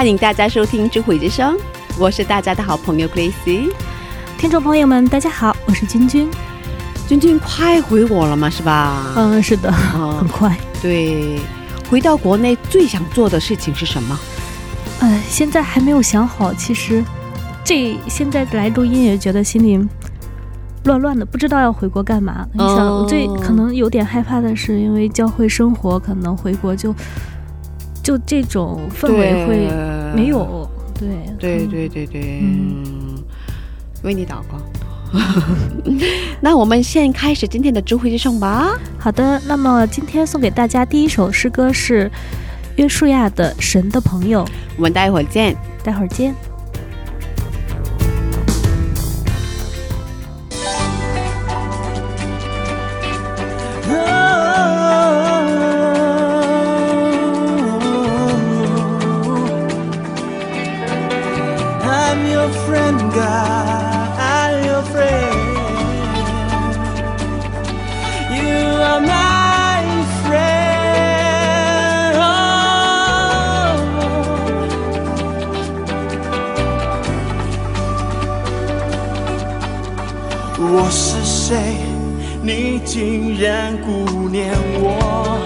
欢迎大家收听智慧之声，我是大家的好朋友 Gracie。听众朋友们，大家好，我是君君。君君快回国了嘛？是吧？嗯，是的，啊很快。对，回到国内最想做的事情是什么？呃，现在还没有想好。其实，这现在来录音也觉得心里乱乱的，不知道要回国干嘛。你想，最可能有点害怕的是，因为教会生活，可能回国就就这种氛围会没。有。对对嗯对对对，嗯嗯，为你祷告。那我们先开始今天的智慧之声吧。好的，那么今天送给大家第一首诗歌是约书亚的《神的朋友》，我们待会儿见。待会儿见。谁？你竟然顾念我？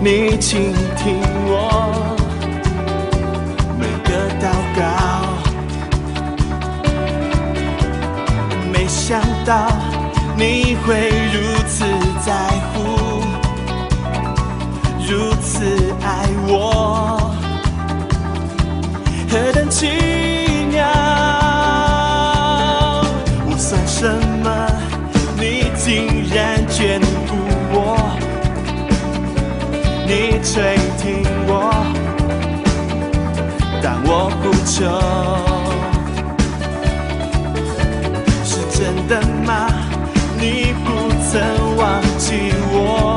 你倾听我。每个祷告，没想到你会如此在乎，如此爱我，何等奇垂听我。但我不求，是真的吗？你不曾忘记我，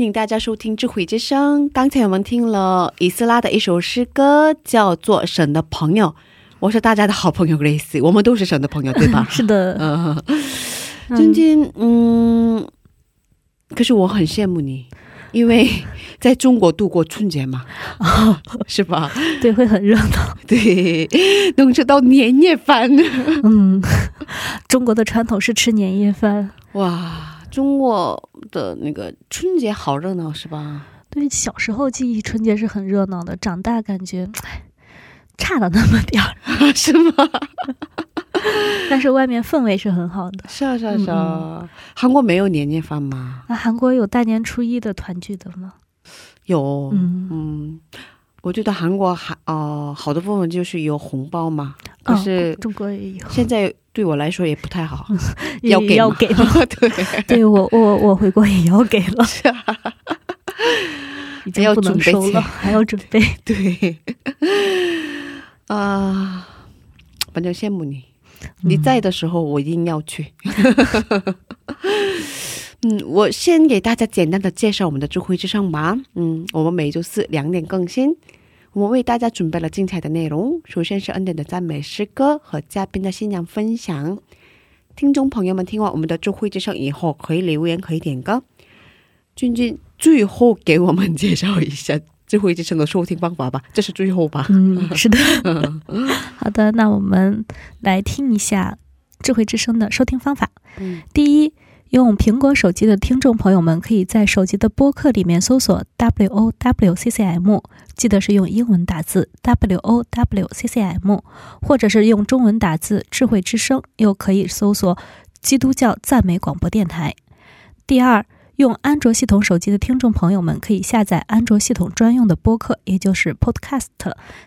欢迎大家收听智慧之声。刚才我们听了以斯拉的一首诗歌，叫做《神的朋友》。我是大家的好朋友 Grace，我们都是神的朋友，对吧？是的，嗯，晶晶，嗯，可是我很羡慕你，因为在中国度过春节嘛，是吧？对，会很热闹。对，能吃到年夜饭。嗯，中国的传统是吃年夜饭。哇，中国的那个春节好热闹，是吧？对，小时候记忆春节是很热闹的，长大感觉差了那么点儿，是吗？但是外面氛围是很好的。是啊，是啊，是啊。韩国没有年夜饭吗？啊，韩国有大年初一的团聚的吗？有，嗯嗯，我觉得韩国还哦、好的部分就是有红包嘛，可哦是中国也有，现在对我来说也不太好，要给要给吗？对，对我我我回国也要给了，已经不能准备钱收了，还要准备。对，啊、反正羡慕你，你在的时候我一定要去。嗯，我先给大家简单的介绍我们的智慧之声吧。嗯，我们每周四两点更新。我们为大家准备了精彩的内容，首先是恩典的赞美诗歌和嘉宾的信仰分享。听众朋友们听完我们的智慧之声以后，可以留言，可以点歌。君君最后给我们介绍一下 智慧之声的收听方法吧，这是最后吧？嗯，是的。好的，那我们来听一下智慧之声的收听方法。嗯第一，用苹果手机的听众朋友们可以在手机的播客里面搜索 W O W C C M，记得是用英文打字 W O W C C M，或者是用中文打字“智慧之声”，又可以搜索“基督教赞美广播电台”。第二，用安卓系统手机的听众朋友们可以下载安卓系统专用的播客，也就是 Podcast，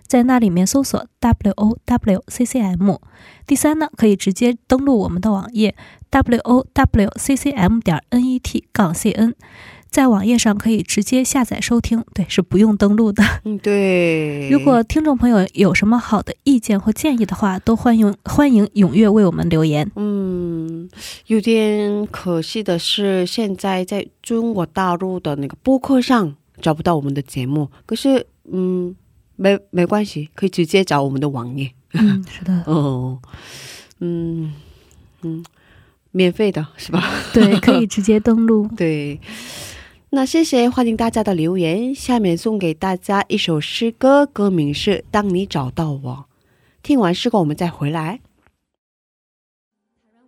在那里面搜索 W O W C C M。第三呢，可以直接登录我们的网页 W O W C C M 点 N E T 杠 C N，在网页上可以直接下载收听，对，是不用登录的。嗯，对。如果听众朋友有什么好的意见或建议的话，都欢迎欢迎踊跃为我们留言。嗯，有点可惜的是，现在在中国大陆的那个播客上找不到我们的节目。可是，嗯，没没关系，可以直接找我们的网页。嗯，是的，哦，嗯嗯，免费的是吧？对，可以 直接登录。对。那谢谢，欢迎大家的留言。下面送给大家一首诗歌，歌名是《当你找到我》。听完诗歌，我们再回来。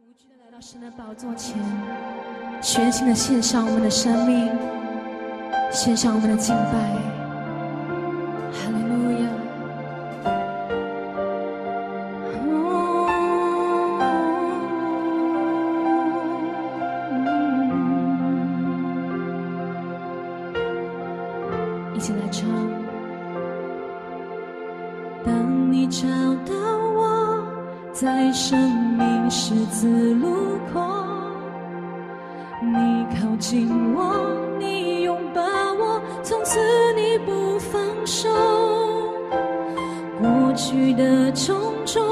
无惧的来到神的宝座前，全新的献上我们的生命。献上我们的敬拜，当你找到我，在生命十字路口，你靠近我，你拥抱我，从此你不放手。过去的种种，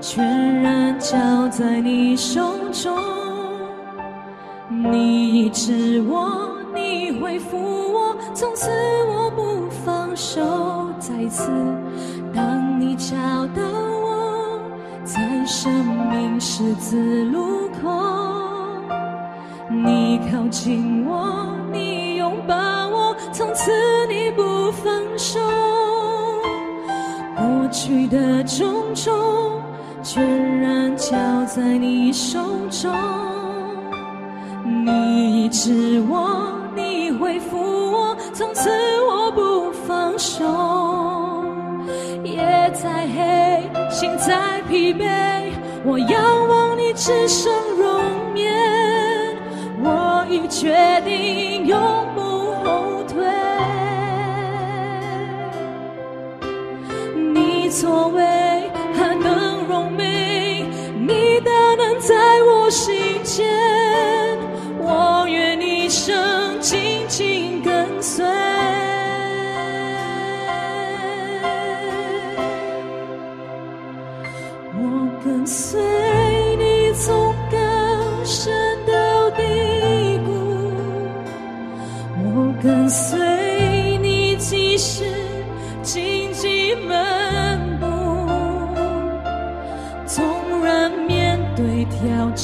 全然交在你手中。你医治我，你恢复我，从此我不放手。再次，十字路口，你靠近我，你拥抱我，从此你不放手。过去的种种，全然交在你手中。你医治我，你恢复我，从此我不放手。夜再黑，心再疲惫，我仰望你至圣容颜，我已决定永不后退。你作为何能荣美，你大能在我心间，我愿一生紧紧跟随。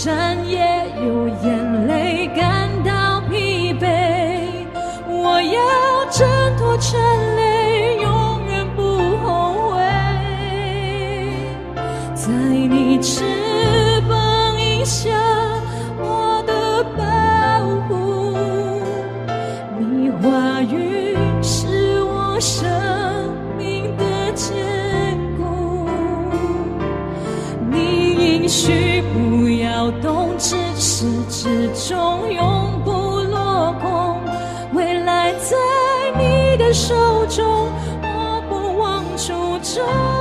挑战，也有眼泪感到疲惫，我要挣脱尘累，永远不后悔。在你翅膀荫下，我的保护，你话语是我生命的坚固。你应许，始至终永不落空。未来在你的手中，我不忘初衷。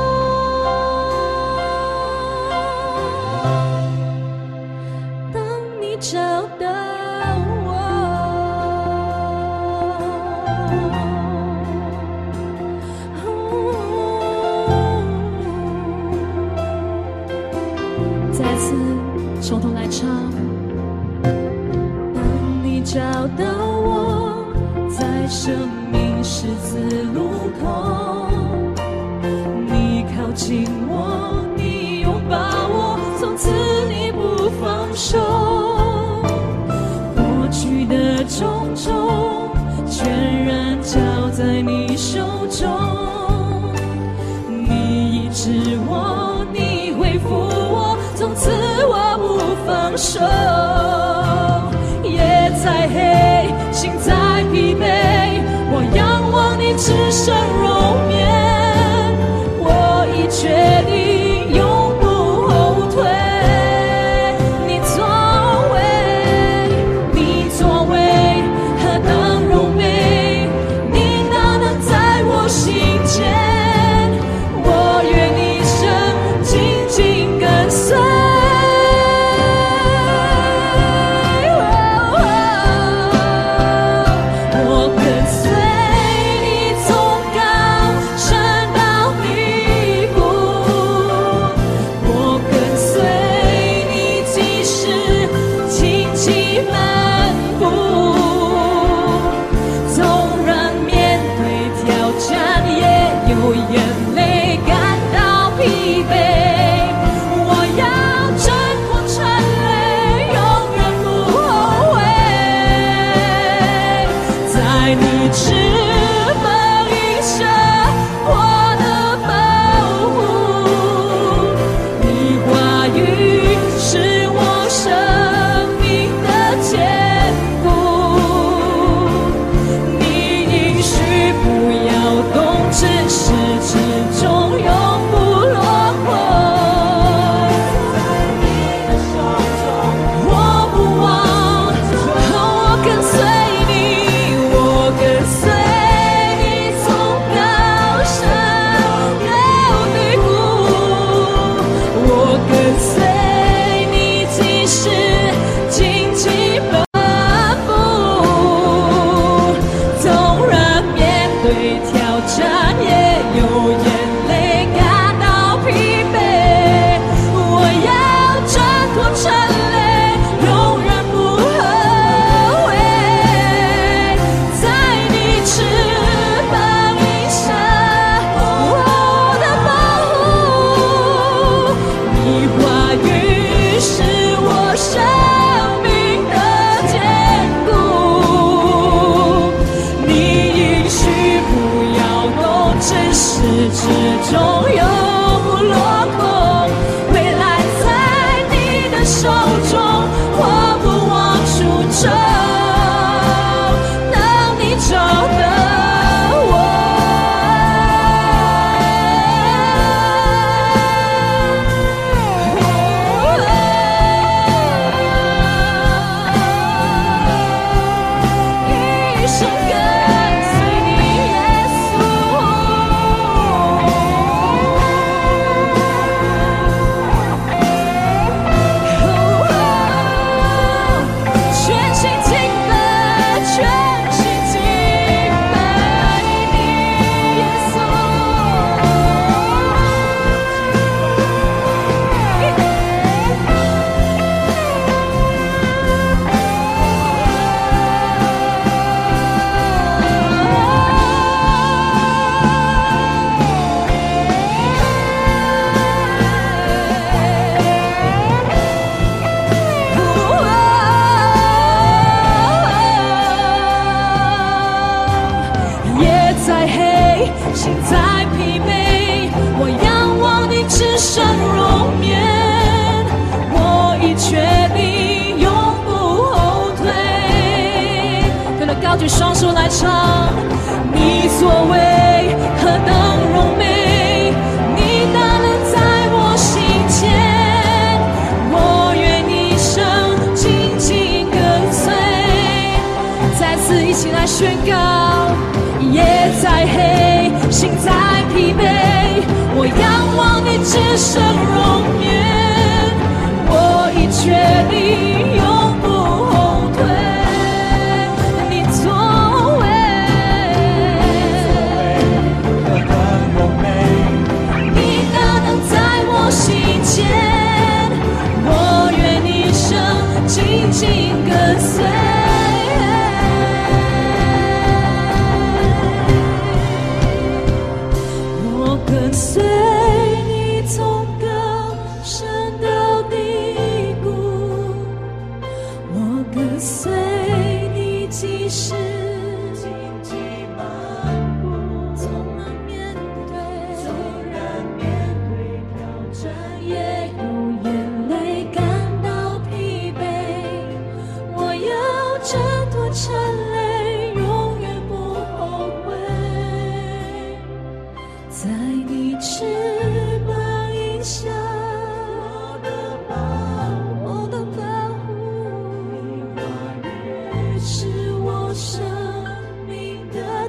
生命十字路口。你靠近我，你拥抱我，从此你不放手。过去的种种，全然交在你手中。你医治我，你恢复我，从此我不放手。你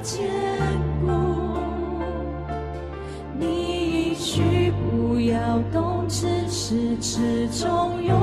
坚固。你一去不要动只是此中庸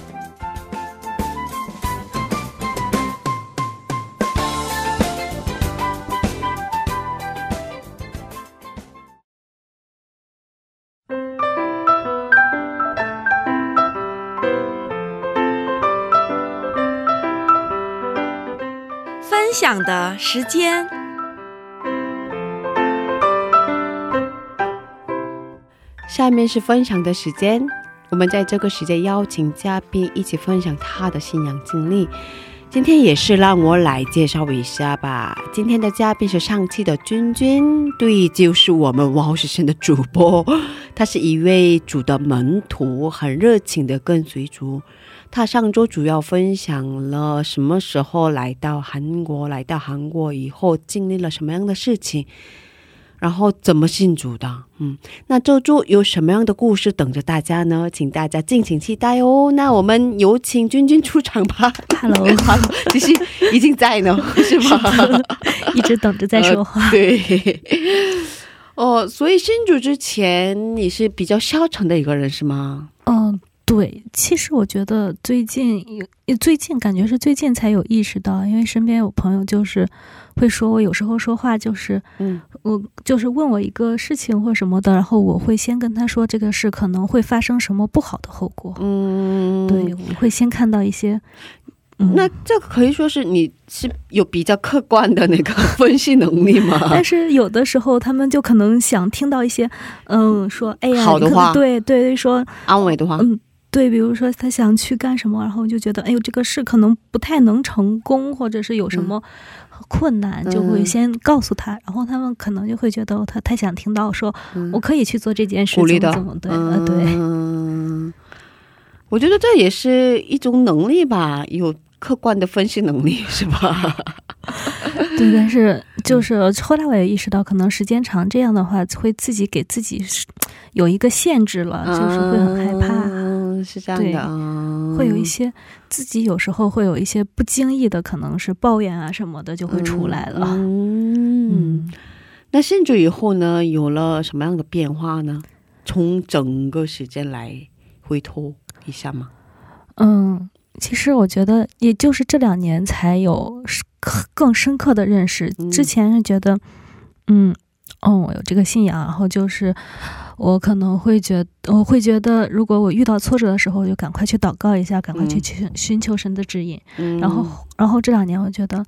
分享的时间。下面是分享的时间，我们在这个时间邀请嘉宾一起分享他的信仰经历。今天也是让我来介绍一下吧。今天的嘉宾是上期的君君，对，就是我们哇是神的主播，他是一位主的门徒，很热情的跟随主。他上周主要分享了什么时候来到韩国，来到韩国以后经历了什么样的事情，然后怎么信主的。嗯，那这周有什么样的故事等着大家呢？请大家敬请期待哦。那我们有请君君出场吧。Hello，其实已经在呢，是吗？一直等着在说话。呃 对。哦，所以信主之前你是比较消沉的一个人是吗？嗯，对。其实我觉得最近有，最近感觉是最近才有意识到，因为身边有朋友就是会说我有时候说话就是，嗯，我就是问我一个事情或什么的，然后我会先跟他说这个事可能会发生什么不好的后果。嗯，对，我会先看到一些。嗯、那这可以说是你是有比较客观的那个 分析能力吗？但是有的时候他们就可能想听到一些，嗯，说哎呀好的话，对对对，说安慰的话，嗯，对，比如说他想去干什么，然后就觉得哎呦这个事可能不太能成功，或者是有什么困难，嗯、就会先告诉他，然后他们可能就会觉得他太想听到说、嗯、我可以去做这件事，鼓励的，怎么对，嗯、对。嗯，我觉得这也是一种能力吧，有。客观的分析能力是吧？对，但是就是后来我也意识到，可能时间长这样的话，会自己给自己有一个限制了，嗯、就是会很害怕。嗯，是这样的，对，会有一些自己有时候会有一些不经意的，可能是抱怨啊什么的就会出来了。嗯，嗯那信主以后呢，有了什么样的变化呢？从整个时间来回头一下吗？嗯。其实我觉得，也就是这两年才有更深刻的认识。之前是觉得，嗯，哦，我有这个信仰，然后就是我可能会觉得，我会觉得，如果我遇到挫折的时候，就赶快去祷告一下，赶快去寻寻求神的指引。嗯、然后，然后这两年我觉得，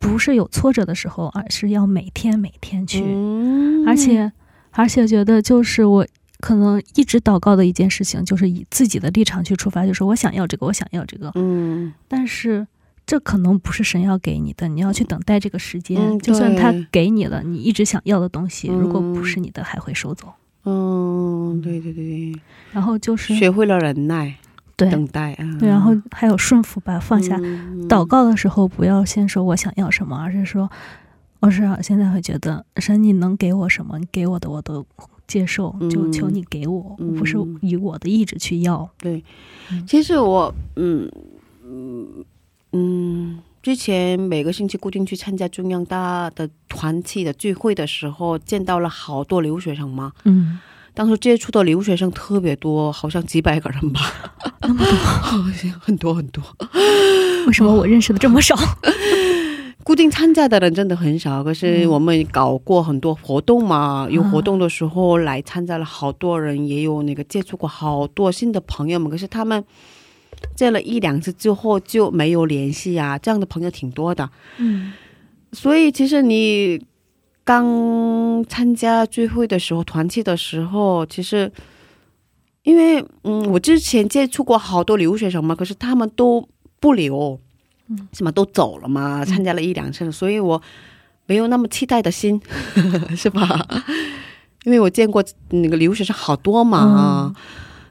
不是有挫折的时候，而是要每天每天去，嗯、而且，而且觉得就是我。可能一直祷告的一件事情，就是以自己的立场去出发，就是我想要这个，我想要这个。嗯，但是这可能不是神要给你的，你要去等待这个时间。嗯、就算他给你了，你一直想要的东西，嗯、如果不是你的，还会收走。嗯，对对对。然后就是学会了忍耐。对等待啊。对，然后还有顺服吧，放下。嗯祷告的时候，不要先说我想要什么，而是说，我是啊现在会觉得神，你能给我什么？你给我的我都接受，就嗯求你给我，嗯不是以我的意志去要。对其实我嗯嗯嗯，之前每个星期固定去参加中央大的团体的聚会的时候，见到了好多留学生嘛。嗯，当时接触的留学生特别多，好像几百个人吧，那么多，好像很多很多。为什么我认识的这么少？固定参加的人真的很少，可是嗯。我们搞过很多活动嘛，有活动的时候来参加了好多人，也有那个接触过好多新的朋友们，可是他们见了一两次之后就没有联系啊，这样的朋友挺多的。嗯。所以其实你刚参加聚会的时候，团契的时候，其实因为嗯，我之前接触过好多留学生嘛，可是他们都不留，嗯，是吗？都走了嘛，参加了一两次，所以我没有那么期待的心，是吧？因为我见过那个留学生好多嘛，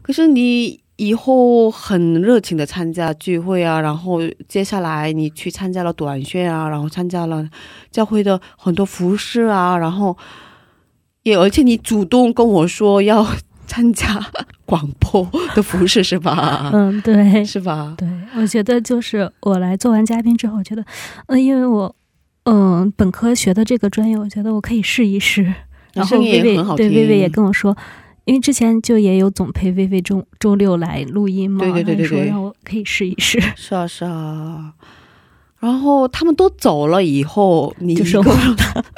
可是你以后很热情的参加聚会啊，然后接下来你去参加了短宣啊，然后参加了教会的很多服饰啊，然后也而且你主动跟我说要参加广播的服饰是吧？嗯，对，是吧？对，我觉得就是我来做完嘉宾之后，我觉得，嗯、因为我，嗯、本科学的这个专业，我觉得我可以试一试。然后薇薇对薇薇也跟我说，因为之前就也有总陪薇薇周周六来录音嘛，对对对对对说让我可以试一试，是啊是啊。然后他们都走了以后，你就收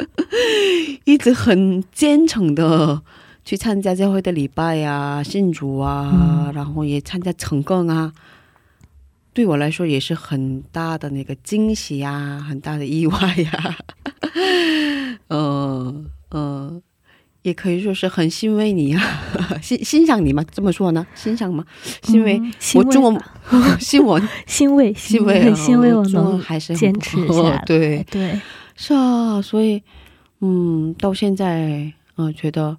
一直很坚诚的去参加教会的礼拜呀、信主啊，嗯然后也参加成更啊。对我来说也是很大的那个惊喜呀、很大的意外呀。呃呃，也可以说是很欣慰你呀、欣欣赏你吗？这么说呢？欣赏吗？欣慰，我中文吧 新闻欣慰，欣慰很，欣慰我能还是坚持下来。对，对，是啊，所以，嗯，到现在，嗯、觉得，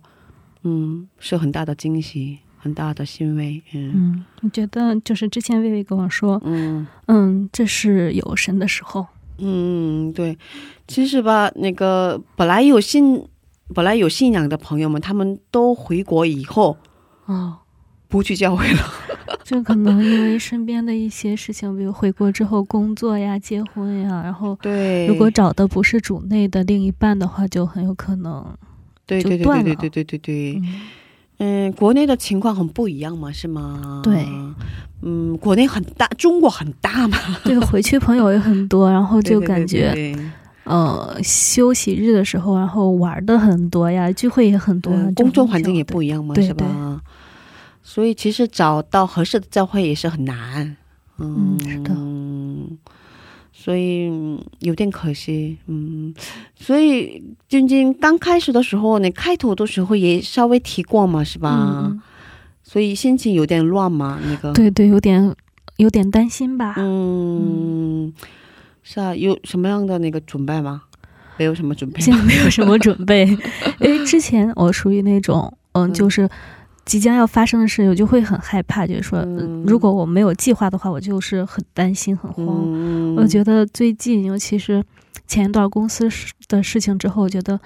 嗯，是很大的惊喜，很大的欣慰，嗯。嗯，我觉得就是之前薇薇跟我说，嗯。嗯，这是有神的时候，嗯，对，其实吧，那个本来有信，本来有信仰的朋友们，他们都回国以后哦。不去教会了，就可能因为身边的一些事情，比如回国之后工作呀、结婚呀，然后对，如果找的不是主内的另一半的话，就很有可能，对对对对对对对对对，嗯，嗯，国内的情况很不一样嘛，是吗？对，嗯，国内很大，中国很大嘛，对，回去朋友也很多，然后就感觉，对对。呃，休息日的时候，然后玩的很多呀，聚会也很多，嗯工作环境也不一样嘛，对是吧？所以其实找到合适的教会也是很难，嗯，嗯是的所以嗯有点可惜，嗯，所以晶晶刚开始的时候，你开头的时候也稍微提过嘛，是吧？嗯所以心情有点乱嘛，那个，嗯，对对，有点有点担心吧，嗯，是啊，有什么样的那个准备吗？没有什么准备现在没有什么准备，因为之前我属于那种，嗯，嗯。就是即将要发生的事，我就会很害怕，就是说，嗯如果我没有计划的话，我就是很担心、很慌。嗯，我觉得最近，尤其是前一段公司事的事情之后，我觉得，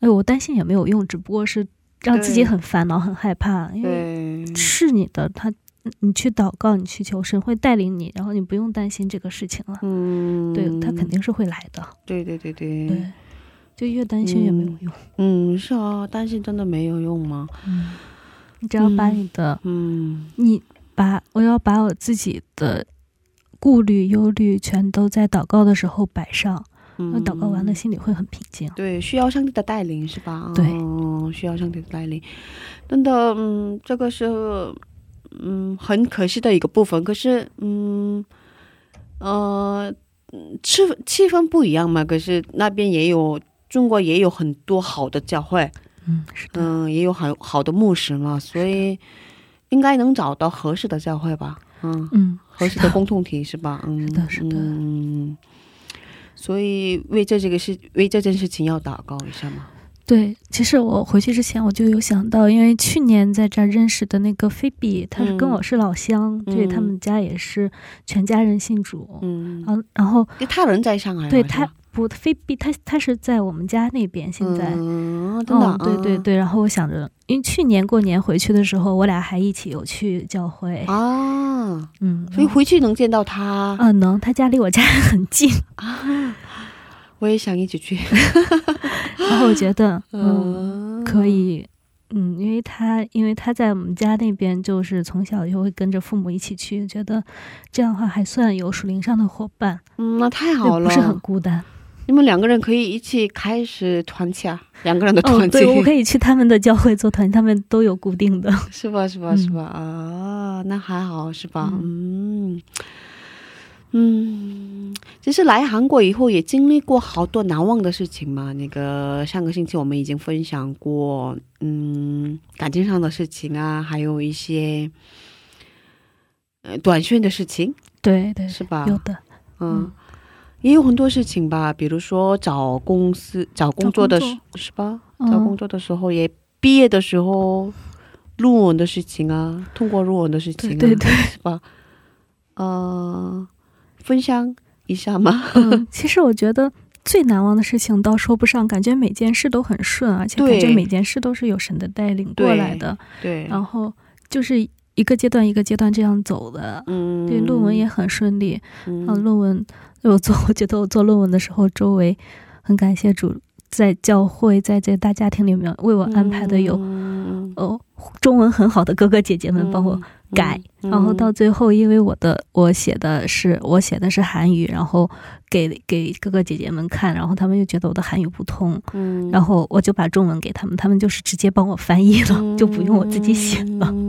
哎，我担心也没有用，只不过是让自己很烦恼、很害怕，因为，是你的，他。你去祷告，你去求神会带领你，然后你不用担心这个事情了。嗯，对他肯定是会来的。对对对对，对，就越担心越没有用。嗯，是啊，担心真的没有用吗？嗯，你只要把嗯你的，嗯你把我要把我自己的顾虑、忧虑全都在祷告的时候摆上，那嗯，祷告完了心里会很平静。对，需要上帝的带领是吧？对嗯，需要上帝的带领，真的，嗯，这个是，嗯，很可惜的一个部分。可是，嗯，呃，嗯气气氛不一样嘛。可是那边也有中国也有很多好的教会，嗯，是的，嗯，也有好好的牧师嘛，所以应该能找到合适的教会吧。嗯，嗯，合适的共同体是吧？嗯，是的是的嗯，所以为这这个事，为这件事情要祷告一下嘛。对，其实我回去之前我就有想到，因为去年在这儿认识的那个菲比，他是跟我是老乡，嗯对他们家也是全家人信主，嗯，然后然后他人在上海，对他不菲比，他他是在我们家那边现在。嗯，真的对对对，然后我想着，因为去年过年回去的时候，我俩还一起有去教会，啊，嗯，所以回去能见到他嗯能，他家离我家 很近，啊，我也想一起去 然后我觉得，嗯，嗯，可以，嗯，因为他因为他在我们家那边，就是从小就会跟着父母一起去，觉得这样的话还算有属灵上的伙伴，嗯，那太好了，不是很孤单。你们两个人可以一起开始团契啊，两个人的哦，团契，对，我可以去他们的教会做团，他们都有固定的。是吧？是吧？嗯是吧？啊，那还好是吧？嗯嗯，其实来韩国以后也经历过好多难忘的事情嘛。那个上个星期我们已经分享过，嗯，感情上的事情啊，还有一些呃短讯的事情，对对，是吧？有的。嗯。也有很多事情吧，比如说找公司、找工作的时找工是吧？嗯找工作的时候，也毕业的时候，论文的事情啊，通过论文的事情啊，对对对是吧？呃，分享一下吗？嗯，其实我觉得最难忘的事情倒说不上，感觉每件事都很顺，而且感觉每件事都是有神的带领过来的。对，然后就是一个阶段一个阶段这样走的。嗯，对，论文也很顺利。嗯，嗯，论文我做，我觉得我做论文的时候，周围很感谢主，在教会，在这大家庭里面为我安排的有、嗯。哦中文很好的哥哥姐姐们帮我改，嗯。然后到最后，因为我的我写的是我写的是韩语，然后给给哥哥姐姐们看，然后他们又觉得我的韩语不通，嗯，然后我就把中文给他们，他们就是直接帮我翻译了，就不用我自己写了。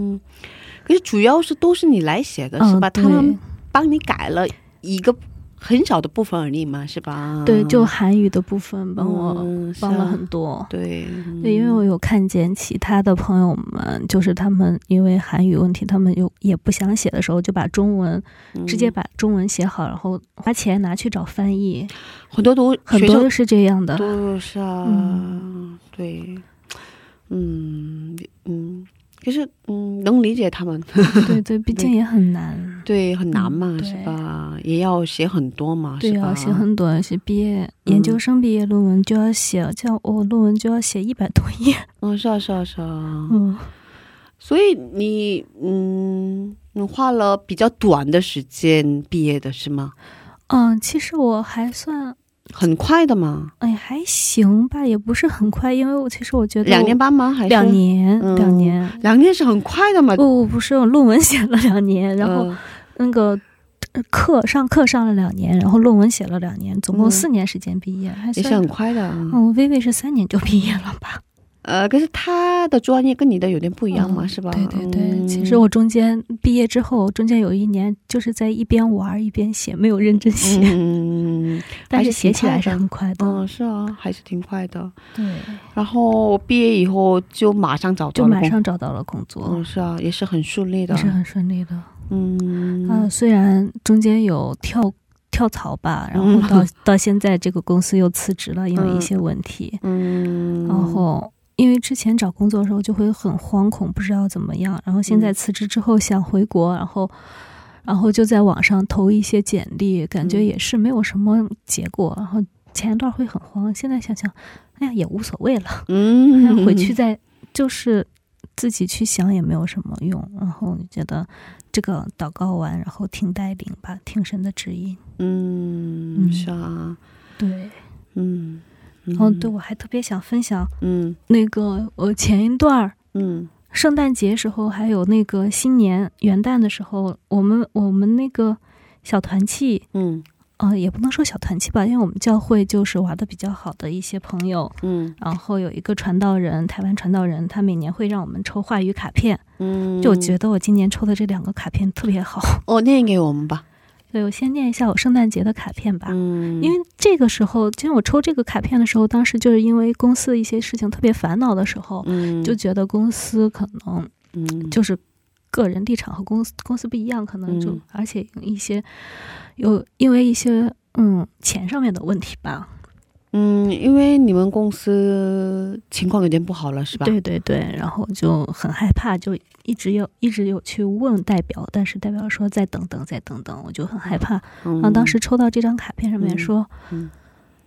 嗯，可是主要是都是你来写的，是吧？嗯，他们帮你改了一个很小的部分而已嘛，是吧？对，就韩语的部分帮我嗯帮了很多。对，对，因为我有看见其他的朋友们，就是他们因为韩语问题，他们有也不想写的时候，就把中文嗯直接把中文写好，然后花钱拿去找翻译，很多都很多是这样的。都是啊，嗯对，嗯嗯，可是嗯，能理解他们，对对，毕竟也很难。对，很难嘛，嗯是吧？也要写很多嘛，是要写很多，写毕业研究生毕业论文就要写，像我论文就要写一百多页。嗯，是啊，是啊，是啊。嗯，所以你嗯，你花了比较短的时间毕业的是吗？嗯，其实我还算，很快的嘛，哎，还行吧，也不是很快，因为我其实我觉得两年，半吗？还是两？年，嗯两年。两年是很快的嘛。不，不是，我论文写了两年，然后呃那个呃课上课上了两年，然后论文写了两年，总共嗯四年时间毕业，还也是算很快的。嗯，薇薇是三年就毕业了吧？呃，可是他的专业跟你的有点不一样嘛，嗯是吧？对对对，嗯其实我中间毕业之后，中间有一年就是在一边玩一边写，没有认真写，嗯，但是写起来是很快的。嗯，是啊，还是挺快的。对，然后毕业以后就马上找就马到了工上找到了工作，嗯，是啊，也是很顺利的也。是很顺利的。嗯啊，虽然中间有跳跳槽吧，然后嗯到 到现在这个公司又辞职了，因为一些问题。嗯，然后因为之前找工作的时候就会很惶恐，不知道怎么样。然后现在嗯辞职之后想回国，然后然后就在网上投一些简历，感觉嗯也是没有什么结果。然后前一段会很慌，现在想想，哎呀也无所谓了，嗯，回去 再就是自己去想也没有什么用。然后你觉得这个祷告完，然后听带领吧，听神的指引。嗯，嗯是啊，对，嗯，然后对我还特别想分享嗯。那个我前一段儿。嗯。圣诞节时候，还有那个新年元旦的时候，我们我们那个小团契，嗯。呃，也不能说小团契吧，因为我们教会就是玩的比较好的一些朋友，嗯。然后有一个传道人，台湾传道人，他每年会让我们抽话语卡片，嗯，就我觉得我今年抽的这两个卡片特别好，哦，念给我们吧。对我先念一下我圣诞节的卡片吧。嗯，因为这个时候，其实我抽这个卡片的时候，当时就是因为公司的一些事情特别烦恼的时候，嗯。就觉得公司可能嗯。就是个人立场和公司公司不一样，可能就、嗯。而且一些有因为一些嗯钱上面的问题吧，嗯，因为你们公司情况有点不好了，是吧？对对对，然后就很害怕，就一直有一直有去问代表，但是代表说再等等再等等，我就很害怕。嗯，然后当时抽到这张卡片上面嗯说。嗯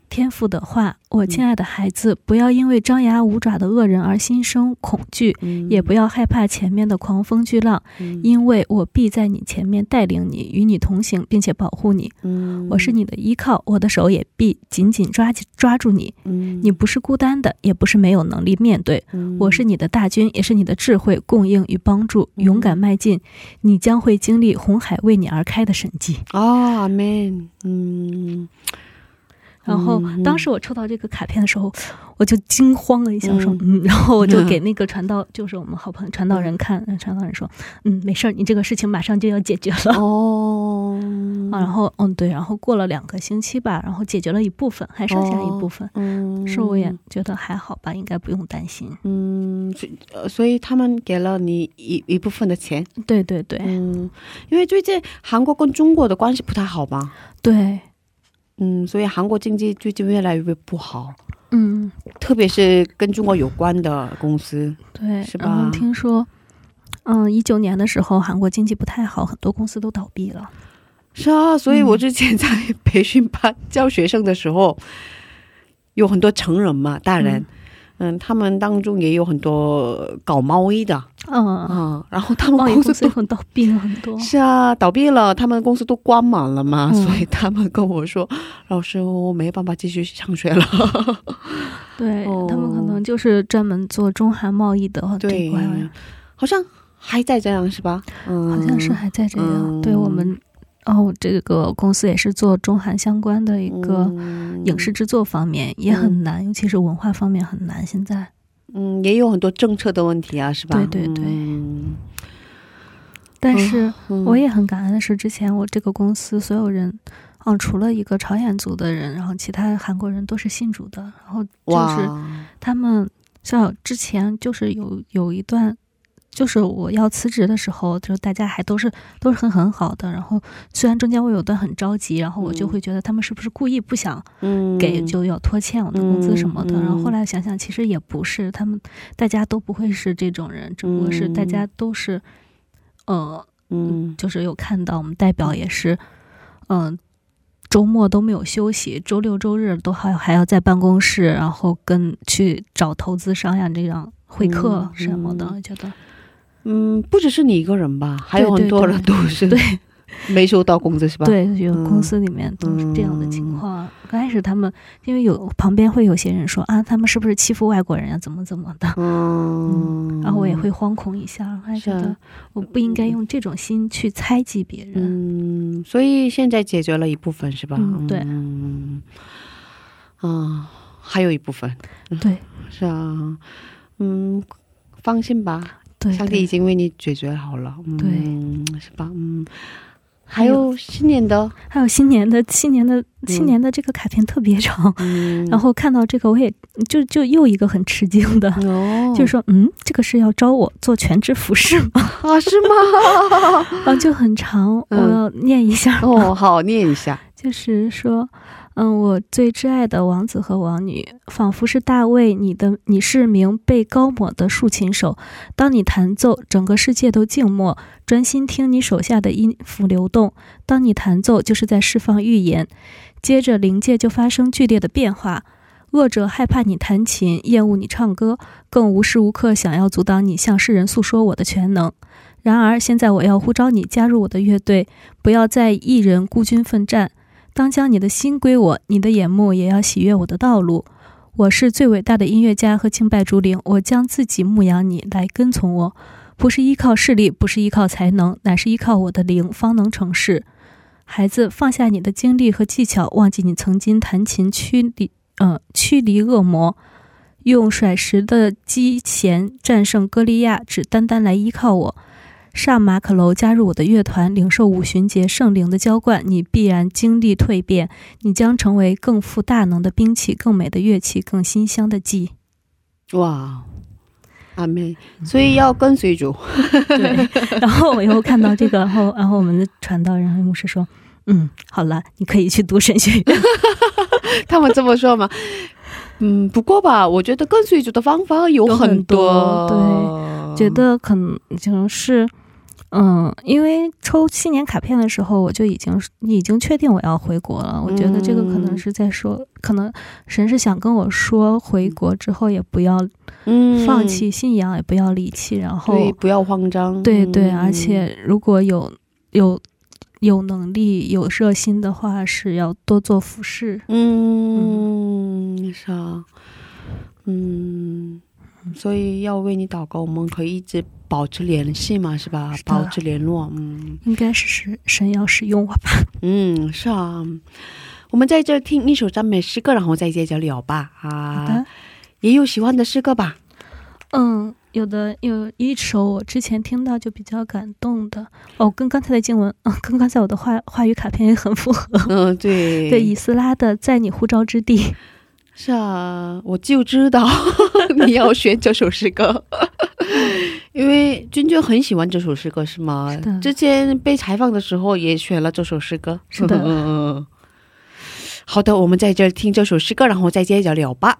天赋的话，我亲爱的孩子，不要因为张牙舞爪的恶人而心生恐惧，嗯也不要害怕前面的狂风巨浪，嗯因为我必在你前面带领你，与你同行，并且保护你。嗯我是你的依靠，我的手也必紧紧抓抓住你。嗯你不是孤单的，也不是没有能力面对。嗯我是你的大军，也是你的智慧、供应与帮助。嗯勇敢迈进，你将会经历红海为你而开的神迹。啊，阿门。嗯然后嗯当时我抽到这个卡片的时候，我就惊慌了一下，说嗯嗯，然后我就给那个传道，就是我们好朋友传道人看，传道人说，嗯，没事儿，你这个事情马上就要解决了。哦，啊，然后嗯对，然后过了两个星期吧，然后解决了一部分，还剩下一部分，嗯，是我也觉得还好吧，应该不用担心。嗯，所所以他们给了你一一部分的钱。对对对、嗯，因为最近韩国跟中国的关系不太好吧。对，嗯，所以韩国经济最近越来越不好，嗯特别是跟中国有关的公司。对，是吧听说，嗯，一九年的时候韩国经济不太好，很多公司都倒闭了。是啊，所以嗯我之前在培训班 教学生的时候，有很多成人嘛，大人，嗯他们当中也有很多搞贸易的嗯，啊、然后他们公司都很倒闭了很多。是啊，倒闭了，他们公司都关门了嘛，嗯所以他们跟我说，老师，我没办法继续上学了。对、哦他们可能就是专门做中韩贸易的对，好像还在这样是吧？嗯，好像是还在这样。嗯对我们，哦，这个公司也是做中韩相关的一个嗯影视制作方面，也很难，尤其是文化方面很难。现在，嗯，也有很多政策的问题啊，是吧？对对对嗯但是嗯我也很感恩的是，之前我这个公司所有人。嗯，除了一个朝鲜族的人，然后其他韩国人都是信主的。然后就是，他们像之前就是有有一段，就是我要辞职的时候，就是大家还都是都是很很好的。然后虽然中间我有段很着急，然后我就嗯。会觉得他们是不是故意不想嗯。给，就要拖欠我的工资什么的。嗯嗯然后后来想想，其实也不是，他们大家都不会是这种人，只不过是大家都是，呃，嗯。就是有看到我们代表也是，嗯、周末都没有休息，周六周日都还还要在办公室，然后跟去找投资商呀，这样会客嗯什么的，嗯。觉得嗯，不只是你一个人吧，还有很多人都是对。没收到工资是吧？，对，有嗯公司里面都是这样的情况。刚开始他们因为有旁边会有些人说啊，他们是不是欺负外国人呀，怎么怎么的。嗯，然后我也会惶恐一下，还觉是我不应该用这种心去猜忌别人。嗯，所以现在解决了一部分是吧？嗯对。嗯，啊，还有一部分。对。是啊，嗯，放心吧，对上帝已经为你解决好了，对。嗯，是吧？嗯，还有新年的，还有新年的新年的新年的这个卡片特别长，嗯，然后看到这个我也就就又一个很吃惊的，哦，就是说嗯，这个是要招我做全职服饰吗？啊，是吗？然后就很长，我嗯要念一下。哦，好，念一下，就是说，嗯，我最挚爱的王子和王女，仿佛是大卫，你的你是名被高抹的竖琴手。当你弹奏，整个世界都静默，专心听你手下的音符流动。当你弹奏，就是在释放预言。接着，灵界就发生剧烈的变化。恶者害怕你弹琴，厌恶你唱歌，更无时无刻想要阻挡你向世人诉说我的全能。然而，现在我要呼召你加入我的乐队，不要再一人孤军奋战。当将你的心归我，你的眼目也要喜悦我的道路。我是最伟大的音乐家和敬拜主领，我将自己牧养你，来跟从我，不是依靠势力，不是依靠才能，乃是依靠我的灵，方能成事。孩子，放下你的精力和技巧，忘记你曾经弹琴驱离，呃，驱离恶魔，用甩石的机弦战胜歌利亚，只单单来依靠我。上马可楼加入我的乐团，领受五旬节圣灵的浇灌，你必然经历蜕变，你将成为更富大能的兵器、更美的乐器、更馨香的祭。哇，阿妹，所以要跟随主，对，然后我又看到这个，然后然后我们的传道人牧师说，嗯，好了，你可以去读神学院。他们这么说吗？嗯，不过吧，我觉得跟随主的方法有很多，有很觉得可能就是，嗯，因为抽新年卡片的时候，我就已经已经确定我要回国了。我觉得这个可能是在说，可能神是想跟我说，回国之后也不要嗯放弃信仰，也不要离弃，然后对，不要慌张，对对，嗯。而且如果有有有能力、有热心的话，是要多做服饰。嗯，是啊，嗯，所以要为你祷告，我们可以一直保持联系嘛，是吧？是保持联络，嗯应该是神神要使用我吧？嗯，是啊。我们在这听一首赞美诗歌，然后再接着聊吧。啊，，也有喜欢的诗歌吧？嗯，有的有一首我之前听到就比较感动的哦，跟刚才的经文，嗯，跟刚才我的话话语卡片也很符合。嗯，对，对，以斯拉的《在你呼召之地》，是啊，我就知道 你要选这首诗歌，因为君君很喜欢这首诗歌，是吗？是的之前被采访的时候也选了这首诗歌。是的嗯，好的，我们在这儿听这首诗歌，然后再接着聊吧。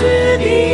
召之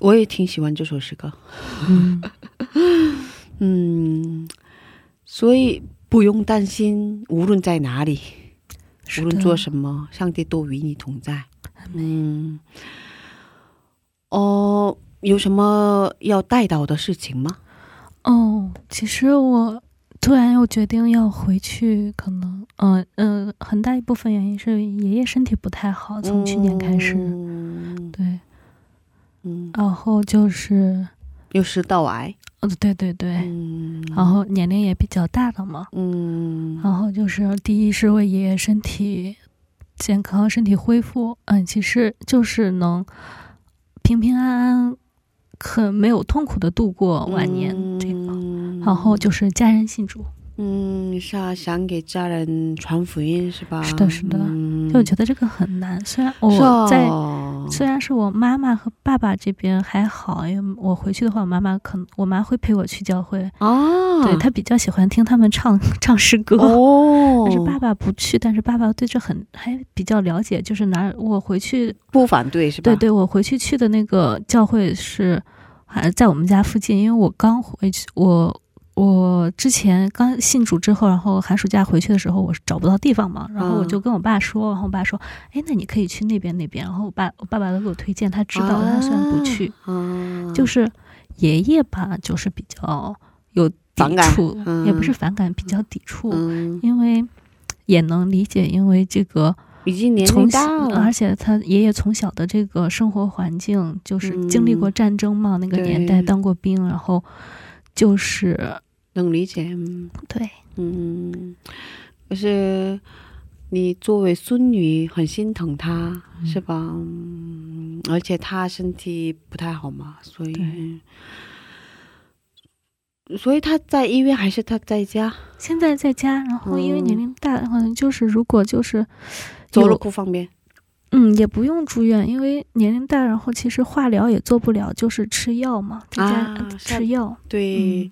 我也挺喜欢这首诗歌。嗯，嗯，所以不用担心，无论在哪里，无论做什么，上帝都与你同在。嗯，哦，有什么要带到的事情吗？哦，其实我突然又决定要回去，可能，嗯、嗯、很大一部分原因是爷爷身体不太好，从去年开始，嗯。对，嗯，然后就是，又是道癌。呃，对对对，嗯，然后年龄也比较大了嘛，嗯。然后就是第一是为爷爷身体健康、身体恢复，嗯，其实就是能平平安安、很没有痛苦的度过晚年这个。嗯。然后就是家人信主，嗯，是啊，想给家人传福音是吧？是的是的嗯、就我觉得这个很难。虽然我在，啊虽然是我妈妈和爸爸这边还好，因为我回去的话，我妈妈可能我妈会陪我去教会，哦，对她比较喜欢听他们唱 唱诗歌。哦，但是爸爸不去，但是爸爸对这很还比较了解，就是哪我回去不反对是吧？对对，我回去去的那个教会是还在我们家附近，因为我刚回去，我我之前刚信主之后，然后寒暑假回去的时候，我是找不到地方嘛，然后我就跟我爸说，然后我爸说，哎，那你可以去那边那边，然后我爸我爸爸都给我推荐，他知道，但他虽然不去，啊，就是爷爷吧，就是比较有抵触，嗯也不是反感，比较抵触，嗯，因为也能理解，因为这个。已经年龄从大小，了，而且他爷爷从小的这个生活环境，就是经历过战争嘛，那个年代当过兵，然后就是能理解，嗯对，嗯，可是你作为孙女很心疼她，是吧？嗯，而且她身体不太好嘛，所以。所以她在医院还是她在家？现在在家，然后因为嗯年龄大，好像就是如果就是走路不方便。嗯，也不用住院，因为年龄大，然后其实化疗也做不了，就是吃药嘛，在家、吃药，对，嗯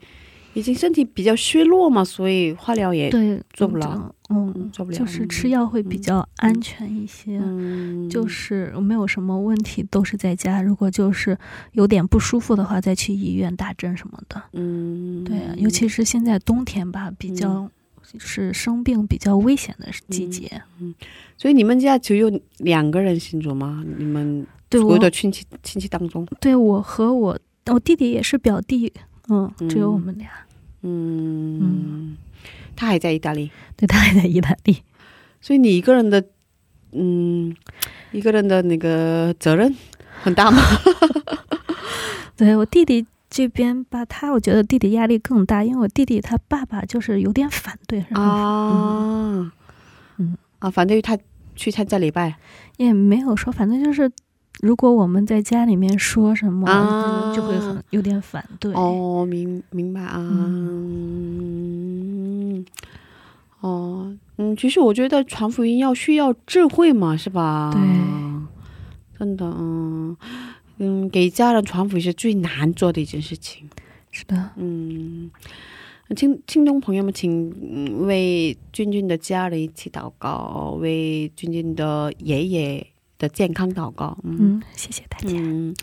已经身体比较虚弱嘛，所以化疗也对，做不了嗯做不了就是吃嗯药会比较安全一些。嗯，就是没有什么问题，都是在家。如果就是有点不舒服的话，再去医院打针什么的。嗯，对啊，尤其是现在冬天吧，比较是生病比较危险的季节。嗯所以你们家只有两个人信主吗？你们所有的亲戚亲戚当中，对我和我我弟弟也是表弟，嗯，只有嗯我们俩。嗯，他还在意大利，对他还在意大利。所以你一个人的，嗯，一个人的那个责任很大吗？对我弟弟这边吧，他我觉得弟弟压力更大，因为我弟弟他爸爸就是有点反对，然后啊，嗯。啊，反对他去参加礼拜。也没有说，反正就是，如果我们在家里面说什么，啊。就会很有点反对。哦，明明白啊，嗯，哦，嗯，其实我觉得传福音要需要智慧嘛，是吧？对，真的，嗯。嗯，给家人传福音是最难做的一件事情。是的，嗯，听听众朋友们，请嗯为君君的家人一起祷告，为君君的爷爷的健康祷告。嗯嗯，谢谢大家。嗯，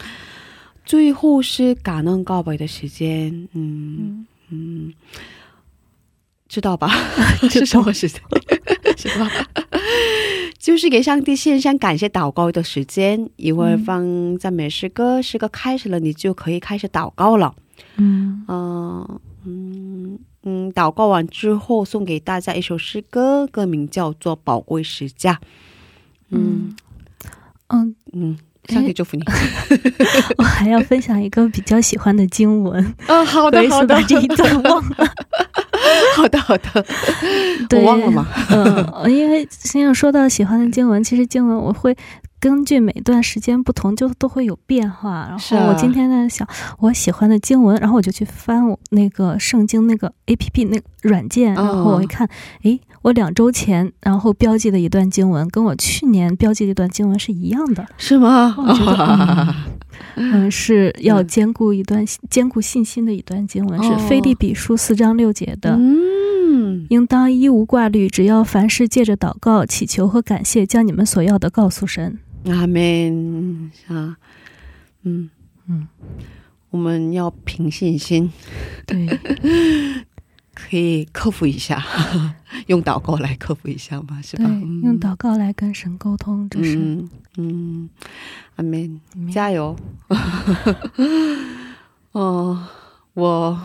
最后是感恩告白的时间。嗯嗯，嗯，知道吧？是什么时间？是吧？就是给上帝献上感谢祷告的时间。一会儿嗯放赞美诗歌，诗歌开始了，你就可以开始祷告了。嗯，嗯嗯嗯，祷告完之后，送给大家一首诗歌，歌名叫做《宝贵时价》。嗯嗯，嗯，上帝祝福你。我还要分享一个比较喜欢的经文，啊，好的，好的把这一段忘了。好的，好的，对 我忘了吗。嗯，因为先要说到喜欢的经文，其实经文我会根据每段时间不同，就都会有变化。然后我今天在想我喜欢的经文，然后我就去翻我那个圣经那个 A P P 那个软件，哦然后我一看，诶，我两周前然后标记的一段经文，跟我去年标记的一段经文是一样的。是吗？我觉得 嗯，是要兼顾一段兼顾信心的一段经文，是哦腓立比书四章六节的。嗯，应当一无挂虑，只要凡事借着祷告、祈求和感谢，将你们所要的告诉神。阿门啊，嗯嗯，我们要凭信心，对，可以克服一下，用祷告来克服一下嘛，是吧？用祷告来跟神沟通，这是、嗯嗯，阿门，嗯加油！哦，我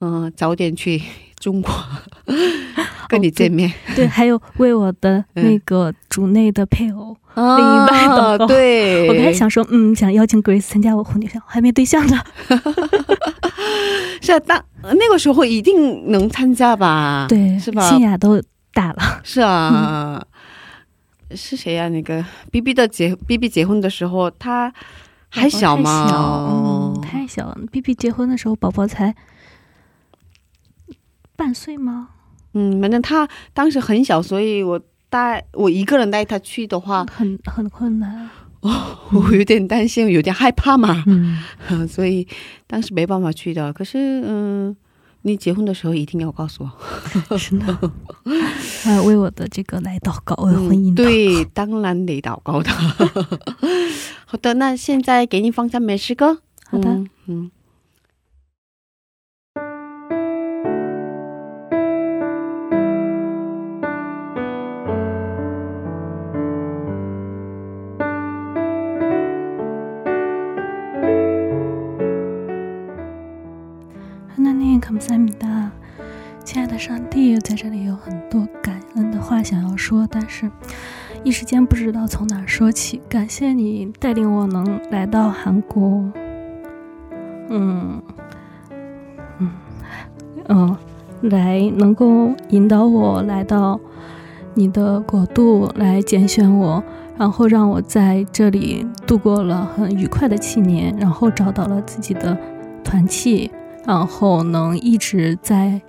嗯、早点去中国 跟你见面，对，还有为我的那个主内的配偶，啊另一半祷告 对，我刚才想说，嗯，想邀请 Grace 参加我婚礼上，还没对象呢。是啊，当那个时候一定能参加吧？对，是吧？心雅都大了，是啊，是谁呀、那个 B B 的结 B B 结婚的时候，他还小吗？太小，嗯，太小了。B B 结婚的时候，宝宝才半岁吗？嗯，反正他当时很小，所以我带我一个人带他去的话，很很困难。我有点担心，有点害怕嘛，嗯，所以当时没办法去的。可是，嗯，你结婚的时候一定要告诉我，真的。呃，为我的这个来祷告，为婚姻。嗯对，当然得祷告的。好的，那现在给你放下美食歌。好的嗯嗯。这里有很多感恩的话想要说，但是一时间不知道从哪说起。感谢你带领我能来到韩国，嗯嗯嗯，来能够引导我来到你的国度，来拣选我，然后让我在这里度过了很愉快的七年，然后找到了自己的团契。然后能一直在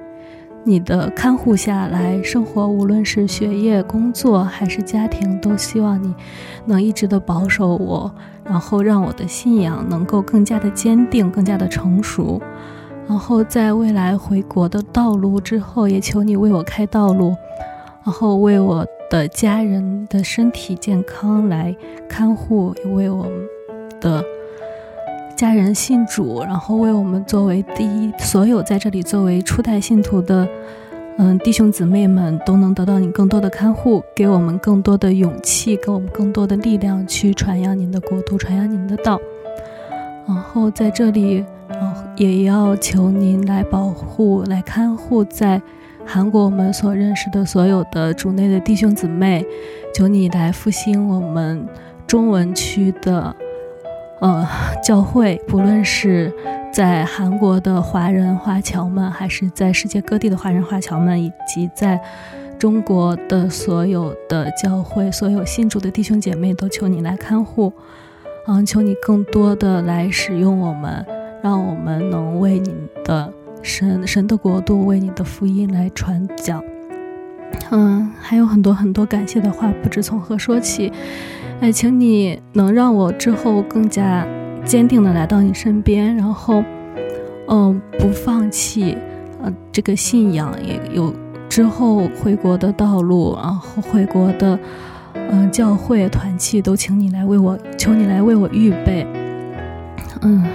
你的看护下来生活，无论是学业、工作还是家庭，都希望你能一直的保守我，然后让我的信仰能够更加的坚定、更加的成熟。然后在未来回国的道路之后，也求你为我开道路，然后为我的家人的身体健康来看护，也为我的。家人信主，然后为我们作为第一，所有在这里作为初代信徒的，嗯，弟兄姊妹们都能得到你更多的看护，给我们更多的勇气，给我们更多的力量去传扬您的国度，传扬您的道。然后在这里，嗯也要求您来保护、来看护在韩国我们所认识的所有的主内的弟兄姊妹，求你来复兴我们中文区的。呃，教会不论是在韩国的华人华侨们，还是在世界各地的华人华侨们，以及在中国的所有的教会、所有信主的弟兄姐妹，都求你来看护，嗯，求你更多的来使用我们，让我们能为你的神神的国度，为你的福音来传讲。嗯，还有很多很多感谢的话，不知从何说起。哎，请你能让我之后更加坚定的来到你身边，然后，嗯，不放弃，呃，这个信仰也有之后回国的道路，然后回国的，嗯、教会团契都请你来为我，求你来为我预备。嗯，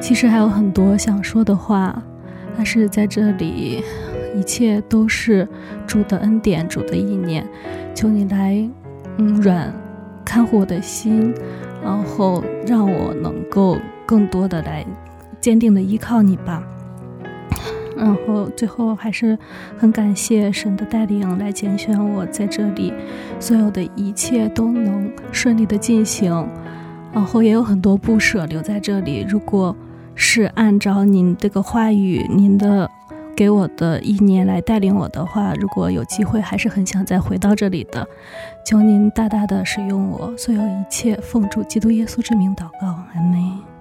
其实还有很多想说的话，但是在这里，一切都是主的恩典，主的意念，求你来。嗯，软看护我的心，然后让我能够更多的来坚定的依靠你吧。然后最后还是很感谢神的带领来拣选我在这里，所有的一切都能顺利的进行。然后也有很多不舍留在这里。如果是按照您这个话语，您的给我的意念来带领我的话，如果有机会，还是很想再回到这里的。求您大大的使用我，所有一切奉主基督耶稣之名祷告，阿门。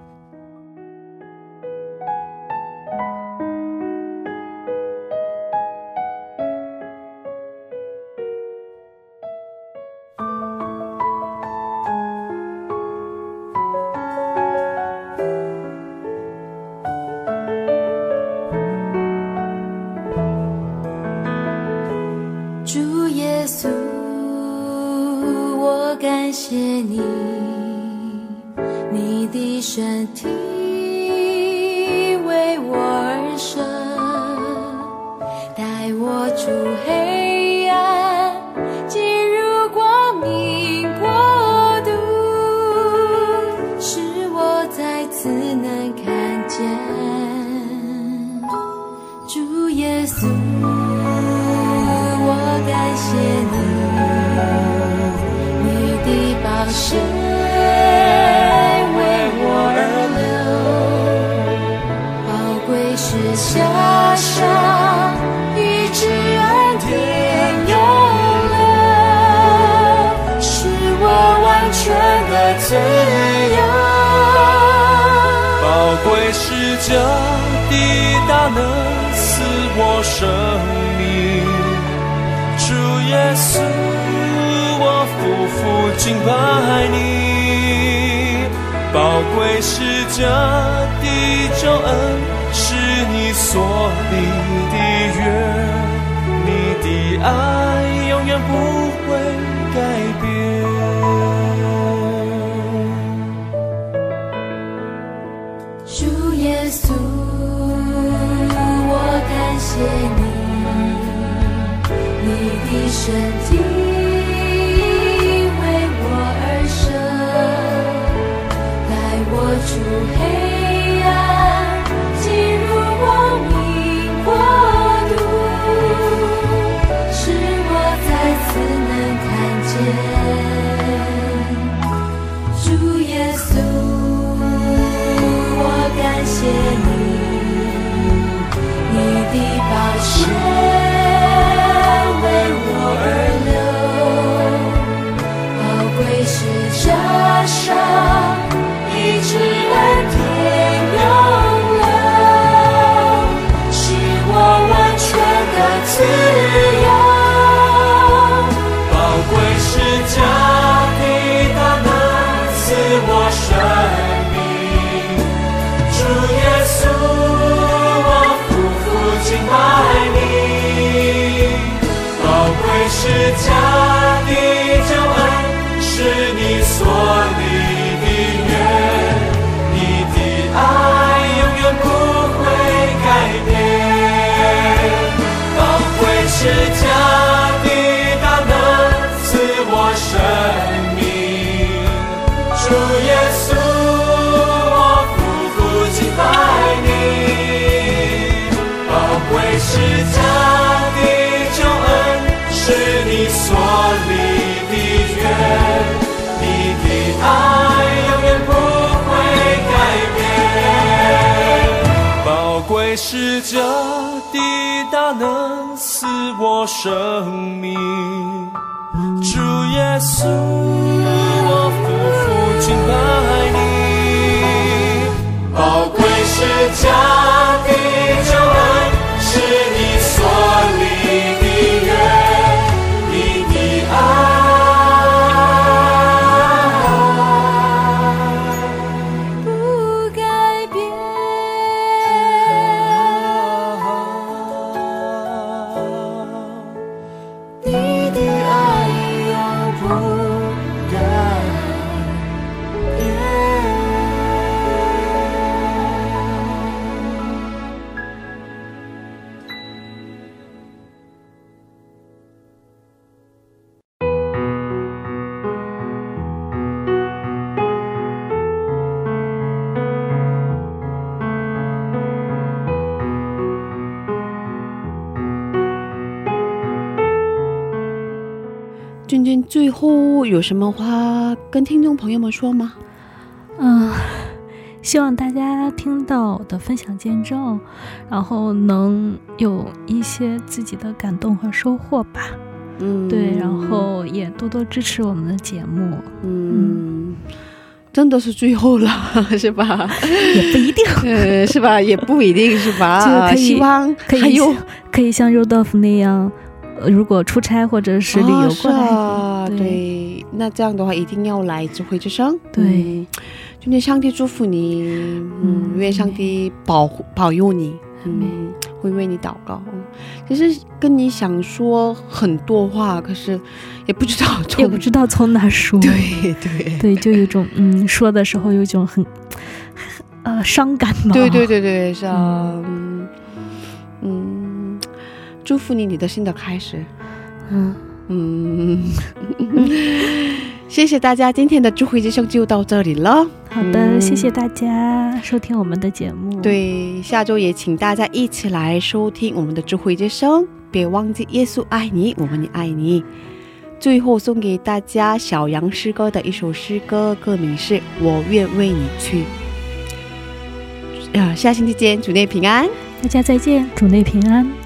宝贵是这的大能赐我生命。主耶稣，我夫妇敬拜你。宝贵是这的救恩，是你所立的约，你的爱永远不身体为我而生，带我出黑暗，进入光明国度，使我再次能看见主耶稣。我感谢你，你的宝血贵是我生命。主耶稣，我夫妇敬拜你。宝贵是家有什么话跟听众朋友们说吗？嗯、希望大家听到我的分享见证，然后能有一些自己的感动和收获吧。嗯，对，然后也多多支持我们的节目，嗯，真的是最后了，是吧？也不一定 呃，是吧？也不一定是吧？就可以希望可以还有可以像 Rudolph 那样，呃如果出差或者是旅游过来，对对，那这样的话一定要来智慧之声。对嗯，今天上帝祝福你，嗯，嗯愿上帝保护保佑你，嗯，会为你祷告。其实跟你想说很多话，可是也不知道从也不知道从哪说。对对对，就有一种嗯，说的时候有一种很 呃伤感嘛。对对对对，是啊，嗯嗯，祝福你你的新的开始。嗯，嗯，谢谢大家，今天的智慧之声就到这里了。好的，嗯谢谢大家收听我们的节目。，对，下周也请大家一起来收听我们的智慧之声，别忘记耶稣爱你，我们也爱你。最后送给大家小杨诗歌的一首诗歌，歌名是《我愿为你去》。啊，下星期见，主内平安。大家再见，主内平安。